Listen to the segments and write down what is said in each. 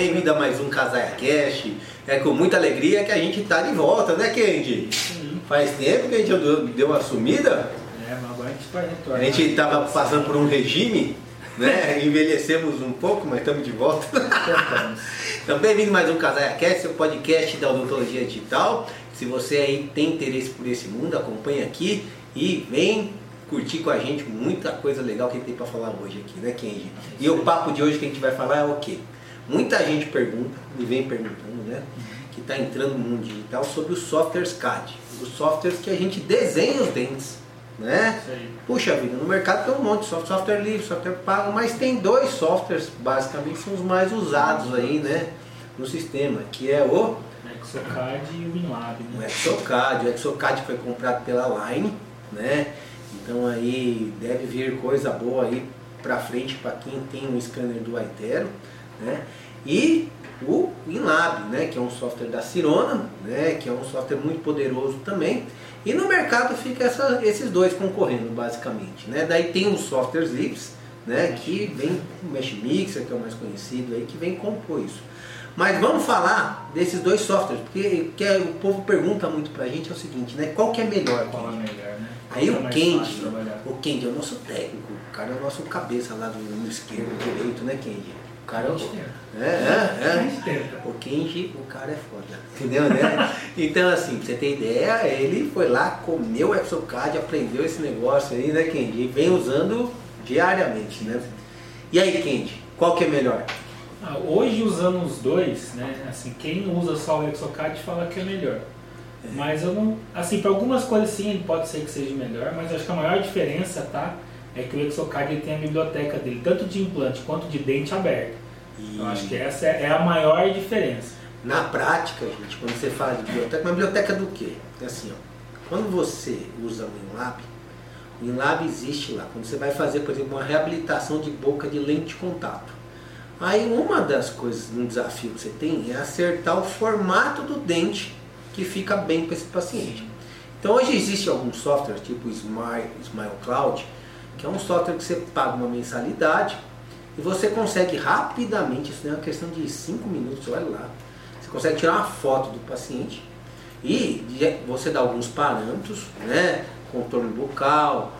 bem-vindo a mais um Casaia Cast. É com muita alegria que a gente tá de volta, né, Kendi? Faz tempo que a gente deu uma sumida. É, mas agora a gente vai A retornar. gente tava passando por um regime, né? Envelhecemos um pouco, mas estamos de volta. Então, bem-vindo a mais um Casaia Cast, seu podcast da odontologia digital. Se você aí tem interesse por esse mundo, acompanha aqui e vem curtir com a gente muita coisa legal que tem para falar hoje aqui, né, Kenji? E o papo de hoje que a gente vai falar é o quê? Muita gente pergunta, me vem perguntando, né, que está entrando no mundo digital sobre os softwares CAD, os softwares que a gente desenha os dentes, né? Puxa vida, no mercado tem um monte de software, software livre, software pago, mas tem dois softwares basicamente que são os mais usados aí, né, no sistema, que é o Exocad e o WinLab, o né? Exocad. O Exocad foi comprado pela Line, né? Então aí deve vir coisa boa aí pra frente para quem tem um scanner do Aitero, né? E o WinLab, né, que é um software da Cirona, né, que é um software muito poderoso também. E no mercado fica essa- esses dois concorrendo basicamente, né? Daí tem os softwares livres, né, que vem o Mesh Mixer, que é o mais conhecido aí, que vem compor isso. Mas vamos falar desses dois softwares, porque que é- o povo pergunta muito pra gente é o seguinte, né? Qual que é melhor? Qual é melhor, né? Aí o é mais Kendi, o Kendi é o nosso técnico, o cara é o nosso cabeça lá do, do esquerdo, direito, né, Kendi? O cara é o. É, é, é. O Kenji, o cara é foda, entendeu, né? Então, assim, pra você ter ideia, ele foi lá, comeu o Exocad, aprendeu esse negócio aí, né, Kenji? E vem usando diariamente, né? E aí, Kenji, qual que é melhor? Ah, hoje usando os dois, né? Assim, quem usa só o Exocad fala que é melhor. Mas eu não. Assim, para algumas coisas sim, pode ser que seja melhor, mas acho que a maior diferença, tá? É que o Exocad tem a biblioteca dele, tanto de implante quanto de dente aberto. E Eu acho que essa é é a maior diferença. na prática, gente, quando você fala de biblioteca, uma biblioteca do quê? É assim, ó. Quando você usa o WinLab, o WinLab existe lá. Quando você vai fazer, por exemplo, uma reabilitação de boca de lente de contato. Aí uma das coisas, um desafio que você tem é acertar o formato do dente que fica bem para esse paciente. Então hoje existe algum software tipo Smile, Smile Cloud, que é um software que você paga uma mensalidade e você consegue rapidamente, isso é uma questão de 5 minutos, olha lá, você consegue tirar uma foto do paciente e você dá alguns parâmetros, né? Contorno bucal,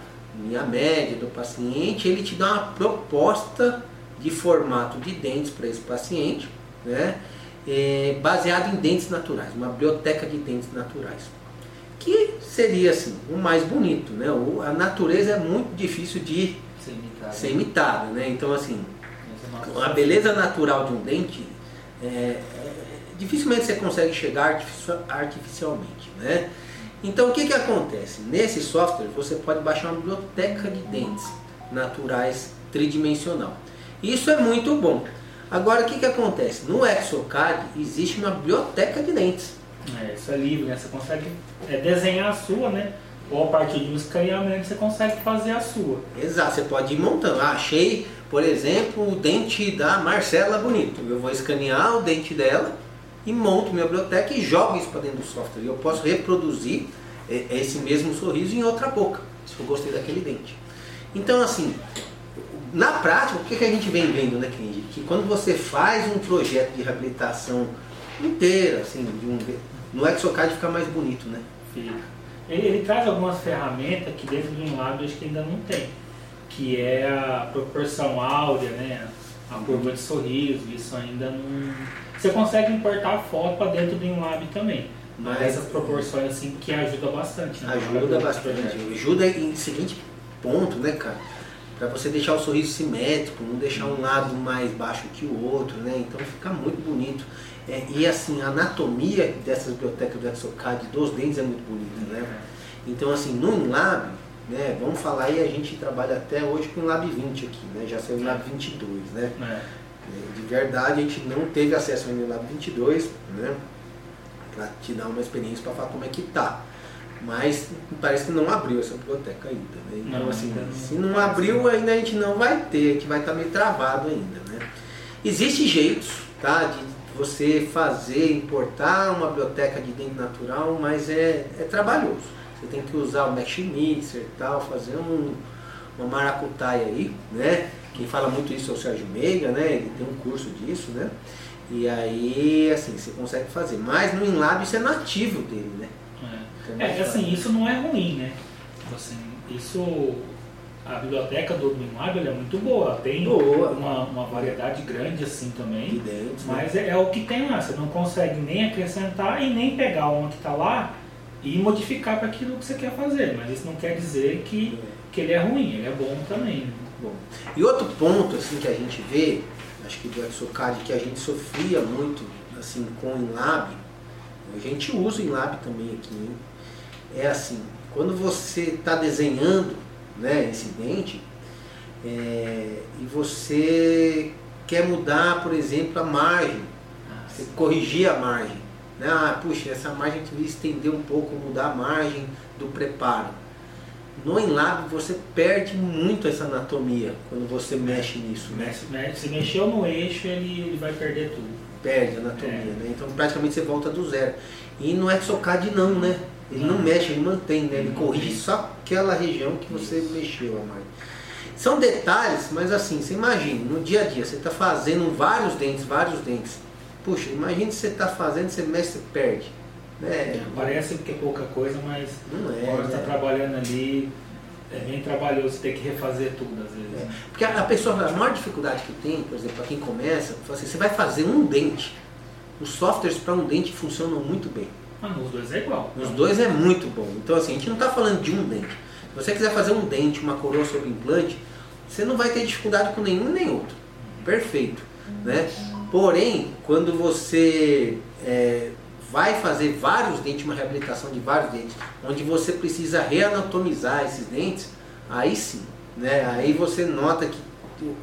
linha média do paciente, ele te dá uma proposta de formato de dentes para esse paciente, né? É, baseado em dentes naturais, uma biblioteca de dentes naturais. Que seria assim, o mais bonito, né? O- a natureza é muito difícil de Ser imitada, né? Então assim, a beleza natural de um dente é, é, dificilmente você consegue chegar artifici- artificialmente, né? Então o que, que acontece? Nesse software você pode baixar uma biblioteca de dentes naturais tridimensional. Isso é muito bom. Agora o que, que acontece? No Exocad existe uma biblioteca de dentes. É, isso é livre, né? Você consegue é, desenhar a sua, né? Ou a partir de um escaneamento você consegue fazer a sua. Exato, você pode ir montando. Ah, achei, por exemplo, o dente da Marcela bonito. Eu vou escanear o dente dela e monto minha biblioteca e jogo isso para dentro do software. E eu posso reproduzir eh, esse mesmo sorriso em outra boca, se eu gostei daquele dente. Então, assim, na prática, o que, que a gente vem vendo, né, Kendi? Que quando você faz um projeto de reabilitação inteira, assim, de um, no Exocad fica mais bonito, né? Fica. Ele, ele traz algumas ferramentas que dentro de um lado acho que ainda não tem. Que é a proporção áurea, né? A curva de sorriso, isso ainda não. Você consegue importar a foto para dentro de um lab também. Mas Mas- essas proporções assim que ajuda bastante, né? Ajuda bastante. Ajuda em seguinte ponto, né, cara? Pra você deixar o sorriso simétrico, não deixar um lado mais baixo que o outro, né? Então fica muito bonito. É, e assim, a anatomia dessas bibliotecas do Exocad dos dentes é muito bonita, né? Então assim, no InLab, né, vamos falar aí, a gente trabalha até hoje com o InLab 20 aqui, né? Já saiu o InLab 22, né? É. De verdade, a gente não teve acesso ao InLab 22, né? Pra te dar uma experiência para falar como é que tá. Mas parece que não abriu essa biblioteca ainda, né? Então, Não, assim, não. se não abriu, ainda a gente não vai ter, que vai estar meio travado ainda, né? Existem jeitos, tá? De você fazer, importar uma biblioteca de dente natural, mas é, é trabalhoso. Você tem que usar o Mesh Mixer e tal, fazer um, uma maracutaia aí, né? Quem fala muito isso é o Sérgio Meiga, né? Ele tem um curso disso, né? E aí, assim, você consegue fazer. Mas no InLab isso é nativo dele, né? É, é assim, isso não é ruim, né? Assim, isso a biblioteca do Minlab é muito boa, tem boa. Uma, uma variedade grande assim também, dentro, mas né? é, é, o que tem lá, você não consegue nem acrescentar e nem pegar uma que está lá e modificar para aquilo que você quer fazer, mas isso não quer dizer que, é. que ele é ruim, ele é bom também. Né? Bom. E outro ponto assim que a gente vê, acho que do Exocad, que a gente sofria muito assim com o Inlab, a gente usa o Inlab também aqui, é assim, quando você está desenhando né, incidente, é, e você quer mudar, por exemplo, a margem, ah, você corrigir a margem. Né? Ah, puxa, essa margem devia estender um pouco, mudar a margem do preparo. No Enlab você perde muito essa anatomia quando você mexe nisso. Né? Se mexeu no eixo, ele, ele vai perder tudo. Perde a anatomia, é. né? Então praticamente você volta do zero. E no ExoCAD não, né? Ele não mexe, ele mantém, né? Ele corrige só aquela região que você mexeu a mais. São detalhes, mas assim, você imagina, no dia a dia, você está fazendo vários dentes, vários dentes. Puxa, imagine se você está fazendo, você mexe, você perde. Né? É, parece que é pouca coisa, mas não é, quando está né? trabalhando ali, é bem trabalhoso ter que refazer tudo às vezes. É. Porque a, pessoa, a maior dificuldade que tem, por exemplo, para quem começa, assim, você vai fazer um dente. Os softwares para um dente funcionam muito bem. Nos dois é igual. Nos dois é muito bom. Então assim, a gente não está falando de um dente. Se você quiser fazer um dente, uma coroa sobre implante, você não vai ter dificuldade com nenhum nem outro. Perfeito. Né? Porém, quando você é, vai fazer vários dentes, uma reabilitação de vários dentes, onde você precisa reanatomizar esses dentes, aí sim. Né? Aí você nota que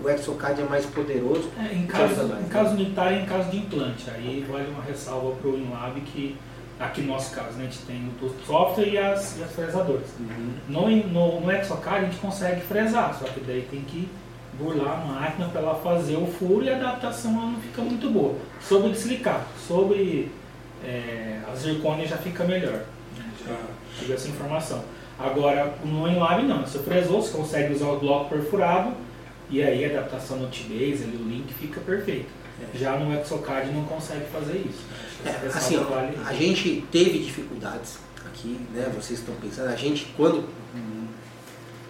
o exocad é mais poderoso. É, em caso, mais, em caso unitário e em caso de implante. Aí vale uma ressalva para o InLab que Aqui no nosso caso, né, a gente tem o software e as, e as fresadoras. Uhum. No, no, no Exocar a gente consegue fresar, só que daí tem que burlar a máquina para ela fazer o furo e a adaptação ela não fica muito boa. Sobre silicato, sobre é, a zircônia já fica melhor. Né? Já tive essa informação. Agora, no Enlab não, você fresou, você consegue usar o bloco perfurado e aí a adaptação no T-Base, o link fica perfeito. É. Já no Exocad não consegue fazer isso. É, assim, a gente teve dificuldades aqui, né? Vocês estão pensando, a gente quando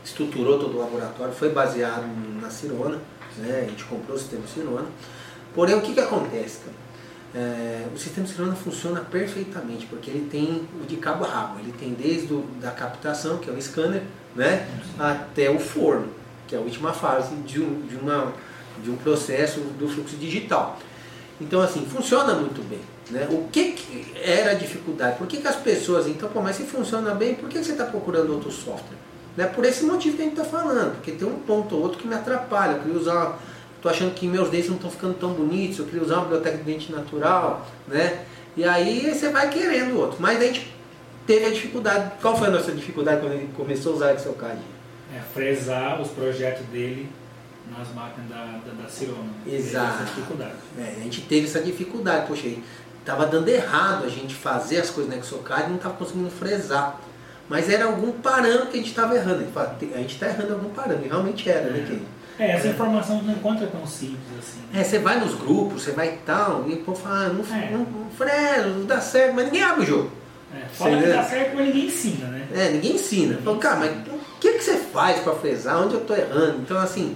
estruturou todo o laboratório foi baseado na Cirona, né? A gente comprou o sistema Cirona. Porém, o que, que acontece? É, o sistema Cirona funciona perfeitamente, porque ele tem o de cabo a rabo, ele tem desde o, da captação, que é o scanner, né, até o forno, que é a última fase de um, de uma, de um processo do fluxo digital. Então, assim, funciona muito bem. Né? O que, que era a dificuldade? Por que, que as pessoas, então, pô, mas se funciona bem, por que, que você está procurando outro software? Né? Por esse motivo que a gente está falando, porque tem um ponto ou outro que me atrapalha. Eu queria usar, estou achando que meus dentes não estão ficando tão bonitos, eu queria usar uma biblioteca de dente natural, né? E aí você vai querendo outro. Mas a gente teve a dificuldade. Qual foi a nossa dificuldade quando ele começou a usar Excel CAD? É fresar os projetos dele nas máquinas da, da, da Cirona. Exato. É, a gente teve essa dificuldade. Poxa, estava dando errado a gente fazer as coisas no Exocad e não estava conseguindo fresar. Mas era algum parâmetro que a gente estava errando. A gente está errando algum parâmetro, e realmente era, né, é. né, É, essa é. informação não encontra tão simples assim. É, você vai nos grupos, você vai tal, e o povo fala, ah, não, é. não, não fresa, não dá certo, mas ninguém abre o jogo. É, fala que dá certo, mas ninguém ensina, né? É, ninguém ensina. Ninguém Fala, cara, mas o que, que você faz para fresar? Onde eu estou errando? Então, assim,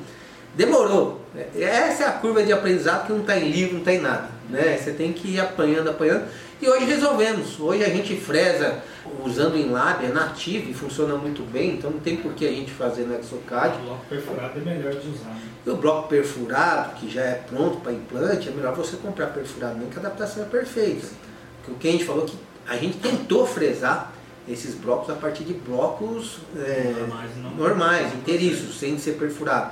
Demorou. Essa é a curva de aprendizado que não está em livro, não está em nada. Né? Você tem que ir apanhando, apanhando. E hoje resolvemos. Hoje a gente fresa usando em lab, é nativo e funciona muito bem, então não tem por que a gente fazer no Exocad. O bloco perfurado é melhor de usar. Né? E o bloco perfurado, que já é pronto para implante, é melhor você comprar perfurado mesmo, que a adaptação é perfeita. Porque o que a gente falou que a gente tentou fresar esses blocos a partir de blocos é, normais, normais inteiriços, sem ser perfurado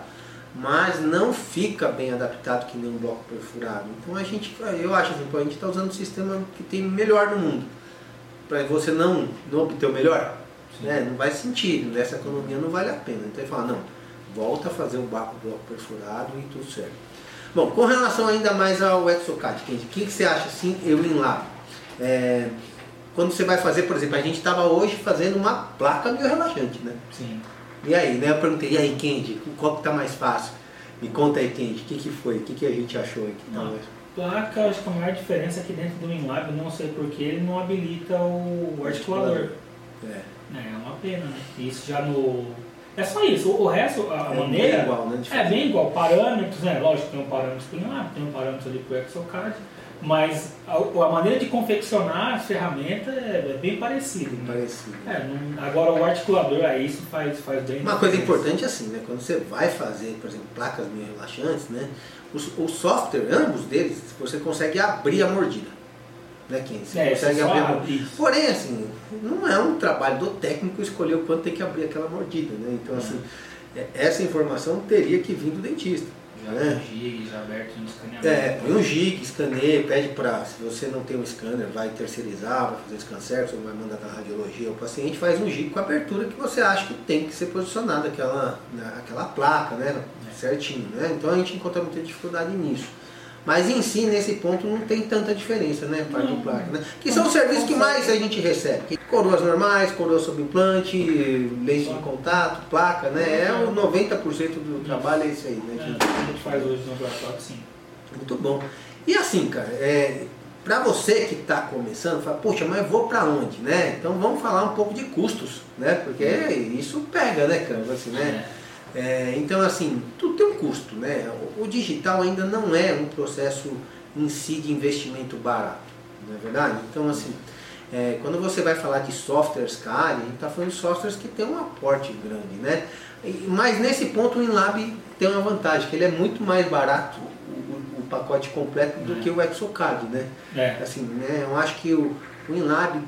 mas não fica bem adaptado que nem um bloco perfurado. Então a gente, eu acho assim, a gente está usando o sistema que tem melhor no mundo. Para você não, não obter o melhor, né? não faz sentido, nessa economia não vale a pena. Então ele fala, não, volta a fazer o bloco perfurado e tudo certo. Bom, com relação ainda mais ao Exocad, o que, que você acha assim, eu em lá? É, quando você vai fazer, por exemplo, a gente estava hoje fazendo uma placa relaxante, né? Sim. E aí, né? Eu perguntei, e aí, Kendi, qual que tá mais fácil? Me conta aí, Kendi, o que, que foi? O que, que a gente achou aqui? Tá placa, acho que a maior diferença aqui dentro do WinLab, não sei porquê, ele não habilita o articulador. É. É, é uma pena, né? Isso já no. É só isso, o resto, a É maneira. bem igual, né, É bem igual, parâmetros, né? Lógico, tem um parâmetro pro WinLab, tem um parâmetro ali pro ExoCAD, mas a, a maneira de confeccionar a ferramenta é, é bem parecida. Né? Parecido. É, não- agora o articulador, aí isso faz, faz bem. Uma coisa importante é assim, né? Quando você vai fazer, por exemplo, placas meio relaxantes, né? O, o software, ambos deles, você consegue abrir a mordida. Né, Ken? Você É, consegue abrir a mordida. isso. Porém, assim, não é um trabalho do técnico escolher o quanto tem que abrir aquela mordida, né? Então, assim, é, essa informação teria que vir do dentista. Já né? com gig, já aberto no escaneamento. É, põe um gig, escaneia, pede para, se você não tem um scanner, vai terceirizar, vai fazer o scan certo, vai mandar da radiologia ao paciente, faz um gig com a abertura que você acha que tem que ser posicionada aquela, na- aquela placa, né? Certinho, né? Então a gente encontra muita dificuldade nisso. Mas em si, nesse ponto, não tem tanta diferença, né? Parte de placa, né? Que são os serviços que mais a gente recebe. Coroas normais, coroa sob implante, lente de contato, placa, né? É o 90% do trabalho é isso aí, né? É, que- a gente faz hoje no laboratório, sim. muito bom. E assim, cara, é, para você que está começando, fala, poxa, mas eu vou para onde, né? Então vamos falar um pouco de custos, né? Porque isso pega, né, cara? Assim, né? É, então, assim, tudo tem um custo, né? O, o digital ainda não é um processo em si de investimento barato, não é verdade? Então, assim, é, quando você vai falar de softwares CAD, a gente está falando de softwares que tem um aporte grande, né? Mas nesse ponto o InLab tem uma vantagem, que ele é muito mais barato, o, o- o pacote completo, do É. que o ExoCAD, né? É. Assim, né? Eu acho que o, o InLab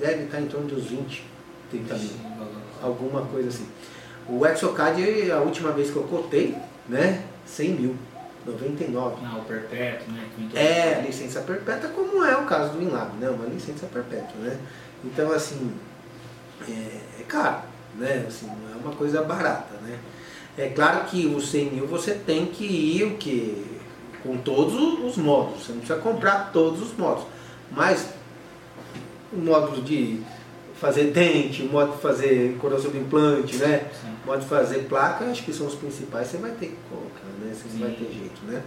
deve estar em torno dos 20, 30 mil alguma coisa assim. O ExoCAD, a última vez que eu cotei, né, 100 mil, 99. Ah, o perpétuo, né? É, licença perpétua, como é o caso do WinLab, né, uma licença perpétua, né. Então, assim, é, é caro, né, assim, não é uma coisa barata, né. É claro que os 100 mil você tem que ir o que com todos os módulos, você não precisa comprar todos os módulos, mas o módulo de fazer dente, o módulo de fazer coroa sobre implante, né, Sim. modo de fazer placa, acho que são os principais, você vai ter que colocar, né? Você não vai ter jeito, né?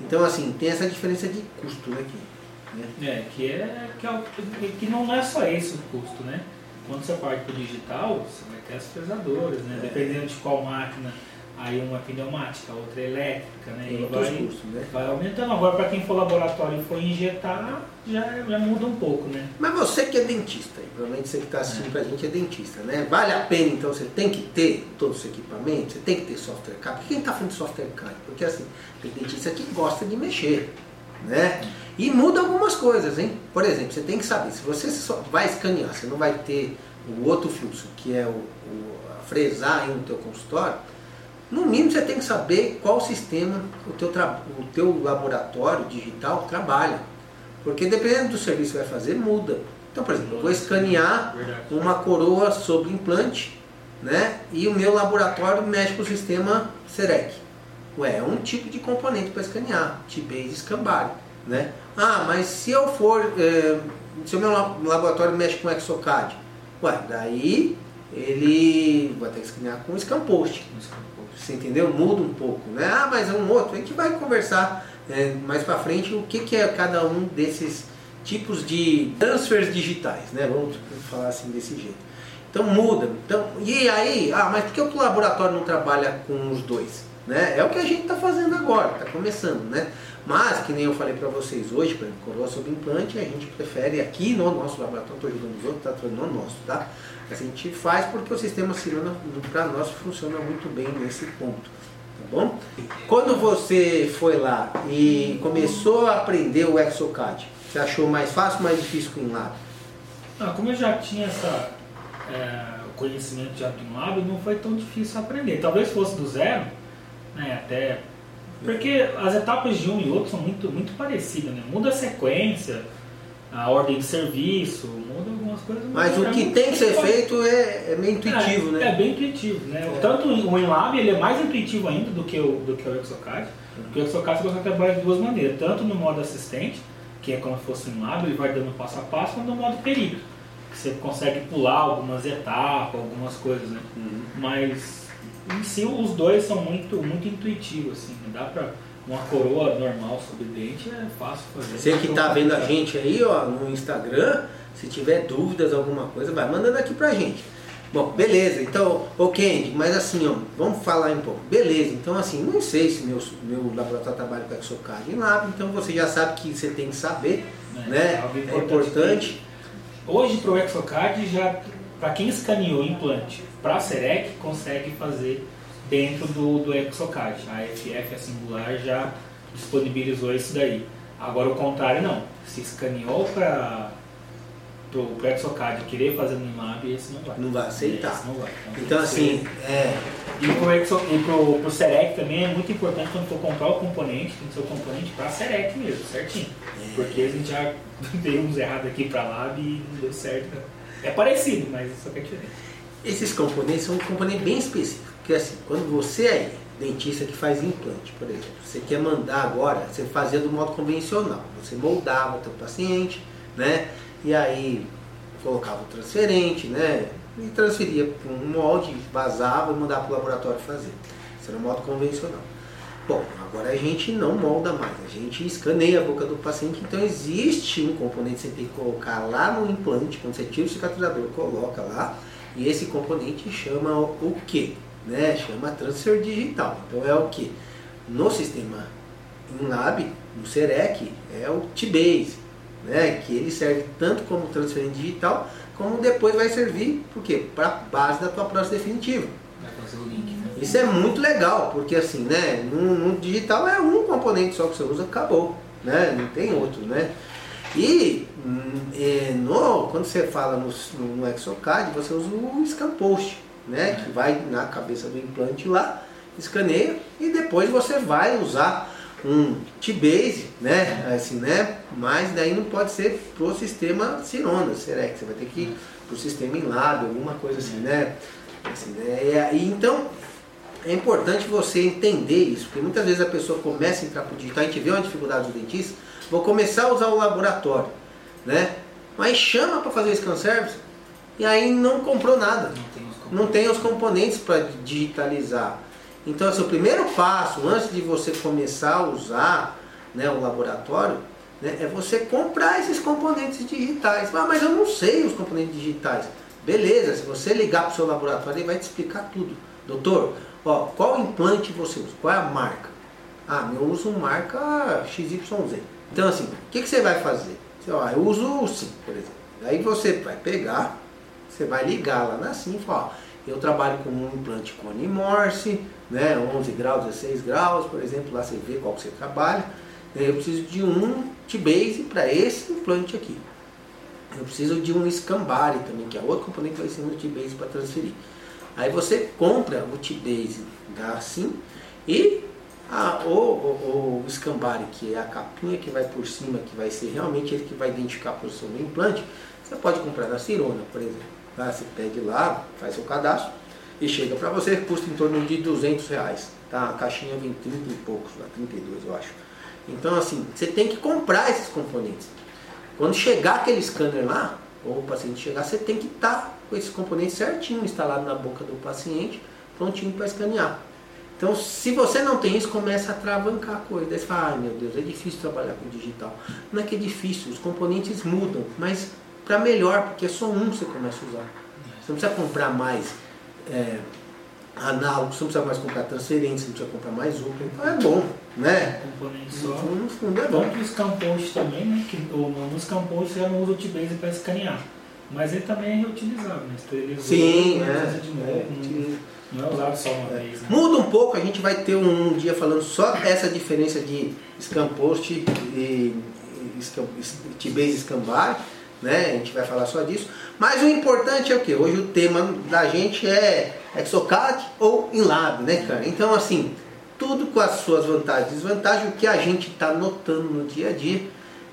Então, assim, tem essa diferença de custo, né? Aqui, né? É, que, é, que, é que não é só esse o custo, né? Quando você parte para o digital, você vai ter as pesadoras, né? É. Dependendo de qual máquina, aí uma é pneumática, outra é elétrica, né? E vai, custos, né? vai aumentando. Agora, para quem for laboratório e for injetar, já, já muda um pouco, né? Mas você que é dentista, e provavelmente você que está assistindo pra gente é dentista, né? Vale a pena, então, você tem que ter todo esse equipamento, você tem que ter software CAD. Por que a gente está falando de software CAD? Porque, assim, tem dentista que gosta de mexer, né? E muda algumas coisas, hein? Por exemplo, você tem que saber, se você só vai escanear, você não vai ter o outro fluxo, que é o, o a fresar aí no teu consultório, no mínimo você tem que saber qual sistema o teu, o teu laboratório digital trabalha. Porque dependendo do serviço que vai fazer, muda. Então, por exemplo, eu vou escanear uma coroa sobre implante, né? E o meu laboratório mexe com o sistema SEREC. Ué, é um tipo de componente para escanear, T-Base Scambari, né? Ah, mas se eu for, eh, se o meu la- laboratório mexe com ExoCAD, ué, daí ele vai ter que escanear com Scampost. Você entendeu? Muda um pouco, né? Ah, mas é um outro. A gente vai conversar é, mais pra frente o que, que é cada um desses tipos de transfers digitais, né? Vamos falar assim desse jeito. Então muda. Então, e aí, ah, mas por que o laboratório não trabalha com os dois? Né? É o que a gente está fazendo agora, está começando, né? Mas, que nem eu falei para vocês hoje, por exemplo, coroa sobre implante, a gente prefere aqui no nosso laboratório, estou ajudando os outros, tá falando no nosso, tá? A gente faz porque o sistema Cirana, para nós, funciona muito bem nesse ponto, tá bom? Quando você foi lá e começou a aprender o ExoCAD, você achou mais fácil ou mais difícil que o InLab? Ah, como eu já tinha essa, é, o conhecimento de Lab, não foi tão difícil aprender. Talvez fosse do zero, né, até... Porque as etapas de um e outro são muito, muito parecidas, né? Muda a sequência, a ordem de serviço, muda algumas coisas. Mas o é que tem que ser feito é, é meio intuitivo, é, né? É bem intuitivo, né? É. Tanto o WinLab ele é mais intuitivo ainda do que o, do que o ExoCAD. Porque o ExoCAD você consegue trabalhar de duas maneiras. Tanto no modo assistente, que é como se fosse um WinLab, ele vai dando passo a passo, quanto no modo perito. Que você consegue pular algumas etapas, algumas coisas, né? Uhum. Mas em si os dois são muito, muito intuitivos, assim. né? Dá pra, uma coroa normal sobre o dente é fácil fazer. Você que está vendo a gente aí ó, no Instagram, se tiver dúvidas, alguma coisa, vai mandando aqui pra gente. Bom, beleza, então, ok, mas assim, ó, vamos falar um pouco. Beleza, então assim, não sei se meu, meu laboratório trabalha com exocard em lab, então você já sabe que você tem que saber, é, né? É, é importante. Hoje para o exocard, já, para quem escaneou implante para a Serec, consegue fazer dentro do, do exocard. A FF, a singular, já disponibilizou isso daí. Agora o contrário não. Se escaneou para pro, pro ExoCAD querer fazer no Inlab, esse não vai. Não vai aceitar. Não vai. Então, então assim, é. E pro, Exo, e pro, pro Serec também é muito importante quando for comprar o componente, tem que ser o componente para Serec mesmo, certinho. É. Porque a gente já deu uns errados aqui para Lab e não deu certo. É parecido, mas só que é diferente. Esses componentes são um componente bem específico. Porque assim, quando você aí, dentista que faz implante, por exemplo, você quer mandar agora, você fazia do modo convencional. Você moldava o teu paciente, né? E aí colocava o transferente, né? E transferia para um molde, vazava e mandava para o laboratório fazer. Isso era o modo convencional. Bom, agora a gente não molda mais, a gente escaneia a boca do paciente, então existe um componente que você tem que colocar lá no implante, quando você tira o cicatrizador, coloca lá, e esse componente chama o quê? Né? Chama transfer digital. Então é o que? No sistema InLab, no SEREC, é o T-Base né? que ele serve tanto como transferência digital, como depois vai servir para a base da tua prótese definitiva. Né? Isso é muito legal, porque assim, né, no, no, digital é um componente só que você usa, acabou, né? Não tem outro, né? E é, no, quando você fala no, no Exocad, você usa o scan post, né? Que vai na cabeça do implante lá, escaneia e depois você vai usar um T-Base, né? Assim, né? Mas daí não pode ser pro sistema Cirona, Serex. Você vai ter que ir pro sistema Inlab, alguma coisa assim, né? Assim, né? E, então é importante você entender isso, porque muitas vezes a pessoa começa a entrar pro digital, a gente vê uma dificuldade do dentista, vou começar a usar o laboratório, né? Mas chama para fazer scan service e aí não comprou nada. Não tem os componentes para digitalizar. Então, assim, o primeiro passo, antes de você começar a usar né, o laboratório, né, é você comprar esses componentes digitais. Ah, mas eu não sei os componentes digitais. Beleza, se você ligar para o seu laboratório, ele vai te explicar tudo. Doutor, ó, qual implante você usa? Qual é a marca? Ah, eu uso marca XYZ. Então, assim, o que, que você vai fazer? Você, ó, eu uso o SIM, por exemplo. Aí você vai pegar, você vai ligar lá na SIM e falar, ó, eu trabalho com um implante Cone Morse, né, 11 graus, 16 graus, por exemplo, lá você vê qual que você trabalha. Eu preciso de um T-Base para esse implante aqui. Eu preciso de um Scambari também, que é outro componente que vai ser no T-Base para transferir. Aí você compra o T-Base da SIM e a, o, o, o Scambari, que é a capinha que vai por cima, que vai ser realmente ele que vai identificar a posição do implante, você pode comprar na Cirona, por exemplo. Tá? Você pede lá, faz seu cadastro e chega para você, custa em torno de 200 reais. Tá? A caixinha vem 30 e poucos, 32 eu acho. Então assim, você tem que comprar esses componentes. Quando chegar aquele scanner lá, ou o paciente chegar, você tem que estar tá com esses componentes certinho instalado na boca do paciente, prontinho para escanear. Então, se você não tem isso, começa a travancar a coisa. Daí você fala, ai meu Deus, é difícil trabalhar com digital. Não é que é difícil, os componentes mudam, mas para melhor, porque é só um que você começa a usar. Você não precisa comprar mais é, análogo, você não precisa mais comprar transferência, você não precisa comprar mais outra. Então é bom, né? Componente só. No fundo é bom. Tanto o Scampost também, né? Que, ou, no Scampost já não usa o T-Base para escanear. Mas ele também é reutilizável, né? Esterilizou, Sim, é. De novo, é não, não, é usado só uma é. vez. Né? Muda um pouco, a gente vai ter um, um dia falando só essa diferença de Scampost e, e T-Base Scambar né? A gente vai falar só disso. Mas o importante é o que? Hoje o tema da gente é Exocad ou Inlab, né, cara? Então, assim, tudo com as suas vantagens e desvantagens. O que a gente está notando no dia a dia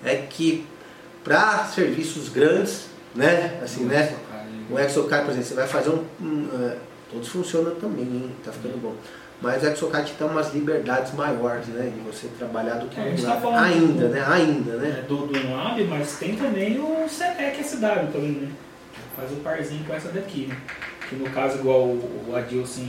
é que para serviços grandes, né? Assim, né? O Exocad, por exemplo, você vai fazer um. um uh, todos funcionam também, hein? Tá ficando bom. Mas o Exocad tem umas liberdades maiores, né? De você trabalhar do que é, o tá Ainda, do, né? Ainda, né? É, do, do Lab, mas tem também o CETEC SW também, né? Faz o parzinho com essa daqui, né? que no caso igual o, o Adilson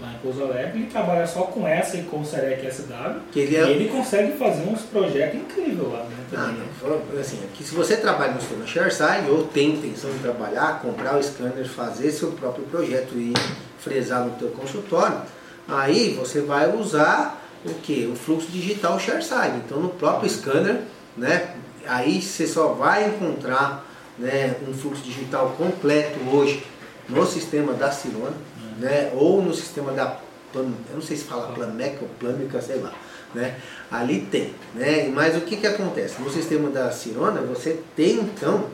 lá em Pouso Alegre, ele trabalha só com essa e com o Serec SW, Que ele é- e ele consegue fazer uns projetos incríveis lá, né? Ah, Também, né? não, assim, que se você trabalha no sistema ShareSide ou tem intenção de trabalhar, comprar o scanner, fazer seu próprio projeto e fresar no teu consultório, aí você vai usar o que? O fluxo digital ShareSide. Então no próprio scanner, né? Aí você só vai encontrar né, um fluxo digital completo hoje no sistema da Cirona, né? Ou no sistema da Plan, eu não sei se fala Plameca ou Plâmica, sei lá. Né? Ali tem, né? Mas o que, que acontece? No sistema da Cirona, você tem então,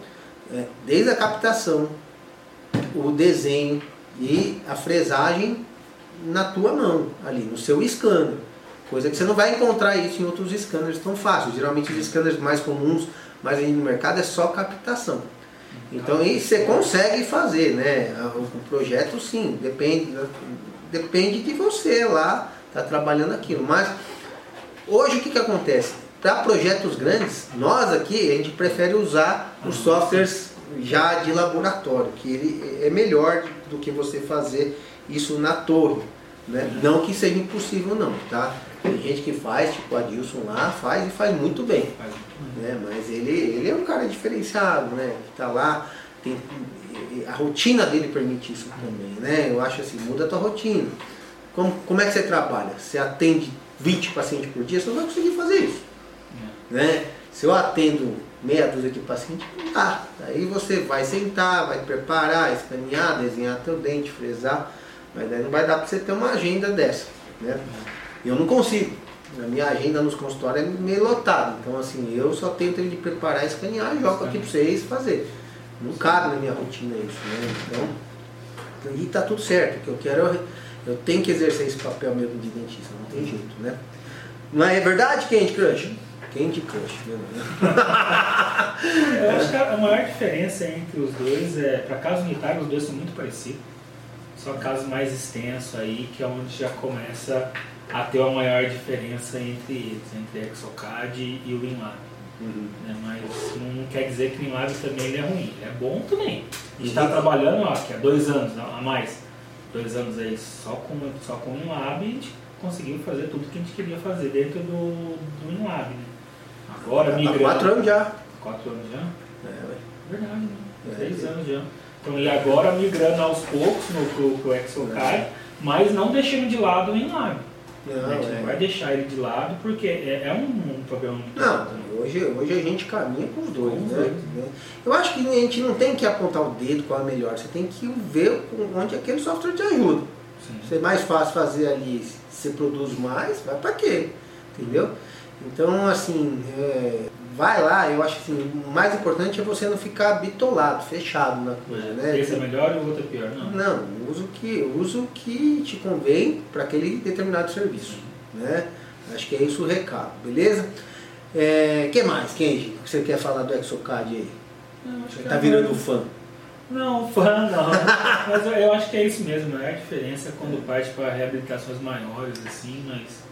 é, desde a captação, o desenho e a fresagem na tua mão, ali, no seu scanner. Coisa que você não vai encontrar isso em outros scanners tão fácil. Geralmente os scanners mais comuns, mais no mercado, é só captação. Então aí você consegue fazer, né? O, projeto sim, depende, depende de você lá, tá trabalhando aquilo. Mas hoje o que, que acontece? Para projetos grandes, nós aqui a gente prefere usar os softwares já de laboratório, que ele é melhor do que você fazer isso na torre. Né? Não que seja impossível não, tá? Tem gente que faz, tipo o Adilson lá, faz e faz muito bem né? Mas ele, ele é um cara diferenciado, né? Que tá lá, tem, a rotina dele permite isso também, né? Eu acho assim, muda a tua rotina. Como, como é que você trabalha? Você atende 20 pacientes por dia, você não vai conseguir fazer isso, né? Se eu atendo meia dúzia de pacientes, não dá. Aí você vai sentar, vai preparar, escanear, desenhar teu dente, fresar, mas daí não vai dar para você ter uma agenda dessa, né? Eu não consigo. A minha agenda nos consultórios é meio lotada. Então, assim, eu só tenho tempo de preparar, escanear e jogo aqui para vocês fazer. Não cabe na minha rotina isso, né? Então, e tá tudo certo. O que eu quero, é- eu tenho que exercer esse papel mesmo de dentista, não tem jeito, né? Não é verdade, Candy Crush? Candy Crush, né? Eu acho que a maior diferença entre os dois é, para caso unitário, os dois são muito parecidos. Só caso mais extenso aí, que é onde já começa a ter uma maior diferença entre eles, entre Exocad e o WinLab. né? Mas não quer dizer que o WinLab também ele é ruim, ele é bom também. A gente está Uhum. trabalhando ó, aqui há dois anos a mais, dois anos aí só com, só com o WinLab e a gente conseguiu fazer tudo que a gente queria fazer dentro do, do WinLab. Né? Agora Há migrando. quatro anos já. Quatro anos já? É. Verdade, né? É, Três é. anos já. Então, e agora migrando aos poucos no, pro, pro Exocad, mas não deixando de lado o WinLab. Não, a gente não é. vai deixar ele de lado porque é, é um, um problema muito Não, grande. hoje, hoje a gente caminha com os dois, Com os né? dois. Né? Eu acho que a gente não tem que apontar o dedo qual é melhor, você tem que ver onde aquele software te ajuda. Sim. Se é mais fácil fazer ali, você produz mais, vai para quê? Entendeu? Então, assim, é, vai lá, eu acho assim, o mais importante é você não ficar bitolado, fechado na coisa, né? Esse é melhor e o outro é pior. Não. Não, usa o que, usa o que te convém para aquele determinado serviço. Né? Acho que é isso o recado, beleza? O que mais, Kenji? O que você quer falar do Exocad aí? Não, acho que Tá é virando fã. Não, fã não. mas eu, eu acho que é isso mesmo. A maior diferença é quando parte para reabilitações maiores, assim, mas.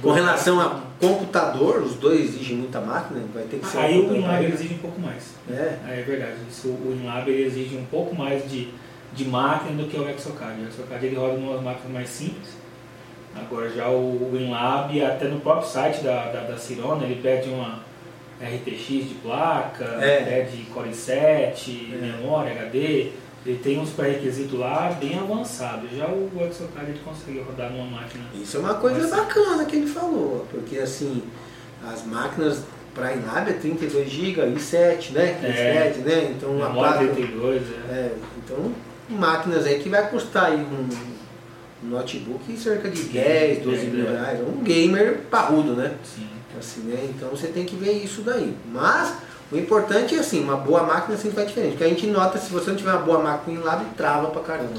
Com relação a computador, os dois exigem muita máquina, vai ter que ser Aí o ele exige um pouco mais. É, É, verdade. Isso, o WinLab ele exige um pouco mais de, de máquina do que o Exocad. O Exocad ele roda em umas máquinas mais simples. Agora já o WinLab, até no próprio site da, da, da Cirona, ele pede uma RTX de placa, É. pede Core 7, É. memória, HD. Ele tem uns pré-requisitos lá bem avançados. Já o Exocad ele consegue rodar numa máquina. isso é uma coisa Mas- bacana que ele falou, porque assim, as máquinas para Inab é 32 GB, i7, né? É. i7, né? Então uma placa 32, é. É, então, máquinas aí que vai custar aí um, um notebook cerca de 10, 12 mil é. reais. Um gamer parrudo, né? Sim. Assim, né? Então você tem que ver isso daí. Mas o importante é assim, uma boa máquina sempre faz diferente. Porque a gente nota, se você não tiver uma boa máquina em lab, trava pra caramba.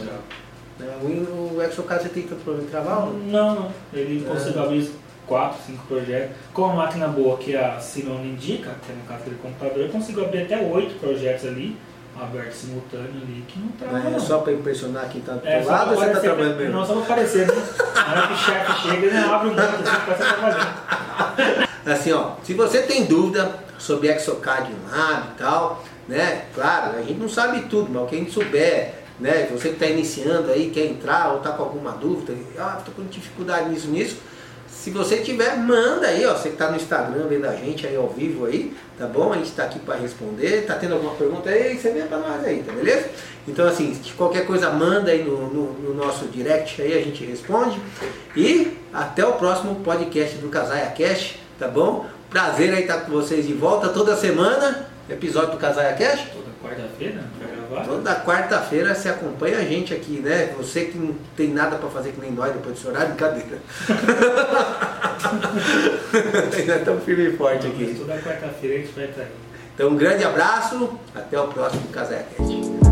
né? O, o Exocad você tem tanto problema de travar? ou não? Não. Ele É. conseguiu abrir 4, 5 projetos. Com a máquina boa que a Sinone indica, que é no caso do computador, ele conseguiu abrir até 8 projetos ali, aberto simultâneo ali, que não trava É não. só pra impressionar quem tá do É, lado ou você tá aparecer- trabalhando mesmo? Não, só pra aparecer, né? Na hora que o chefe chega, ele abre um monte assim, começa a trabalhar. Assim, ó, se você tem dúvida sobre Exocad em Lab e tal, né? Claro, a gente não sabe tudo, mas o que a gente souber né? Você que está iniciando aí, quer entrar ou está com alguma dúvida, ah, estou com dificuldade nisso, nisso. Se você tiver, manda aí, ó. Você que está no Instagram vendo a gente aí ao vivo aí, tá bom? A gente está aqui para responder. Tá tendo alguma pergunta aí? Você vem para nós aí, tá beleza? Então assim, qualquer coisa manda aí no, no, no, nosso direct aí, a gente responde. E até o próximo podcast do Casaia Cash, tá bom? Prazer aí estar com vocês de volta toda semana. Episódio do Casaia Cash. Toda quarta-feira, gravar. Toda quarta-feira você acompanha a gente aqui, né? Você que não tem nada para fazer que nem nós depois desse horário, brincadeira. Ainda estamos firme e forte aqui. Toda quarta-feira a gente vai estar aí. Então um grande abraço, até o próximo Casaia Cast.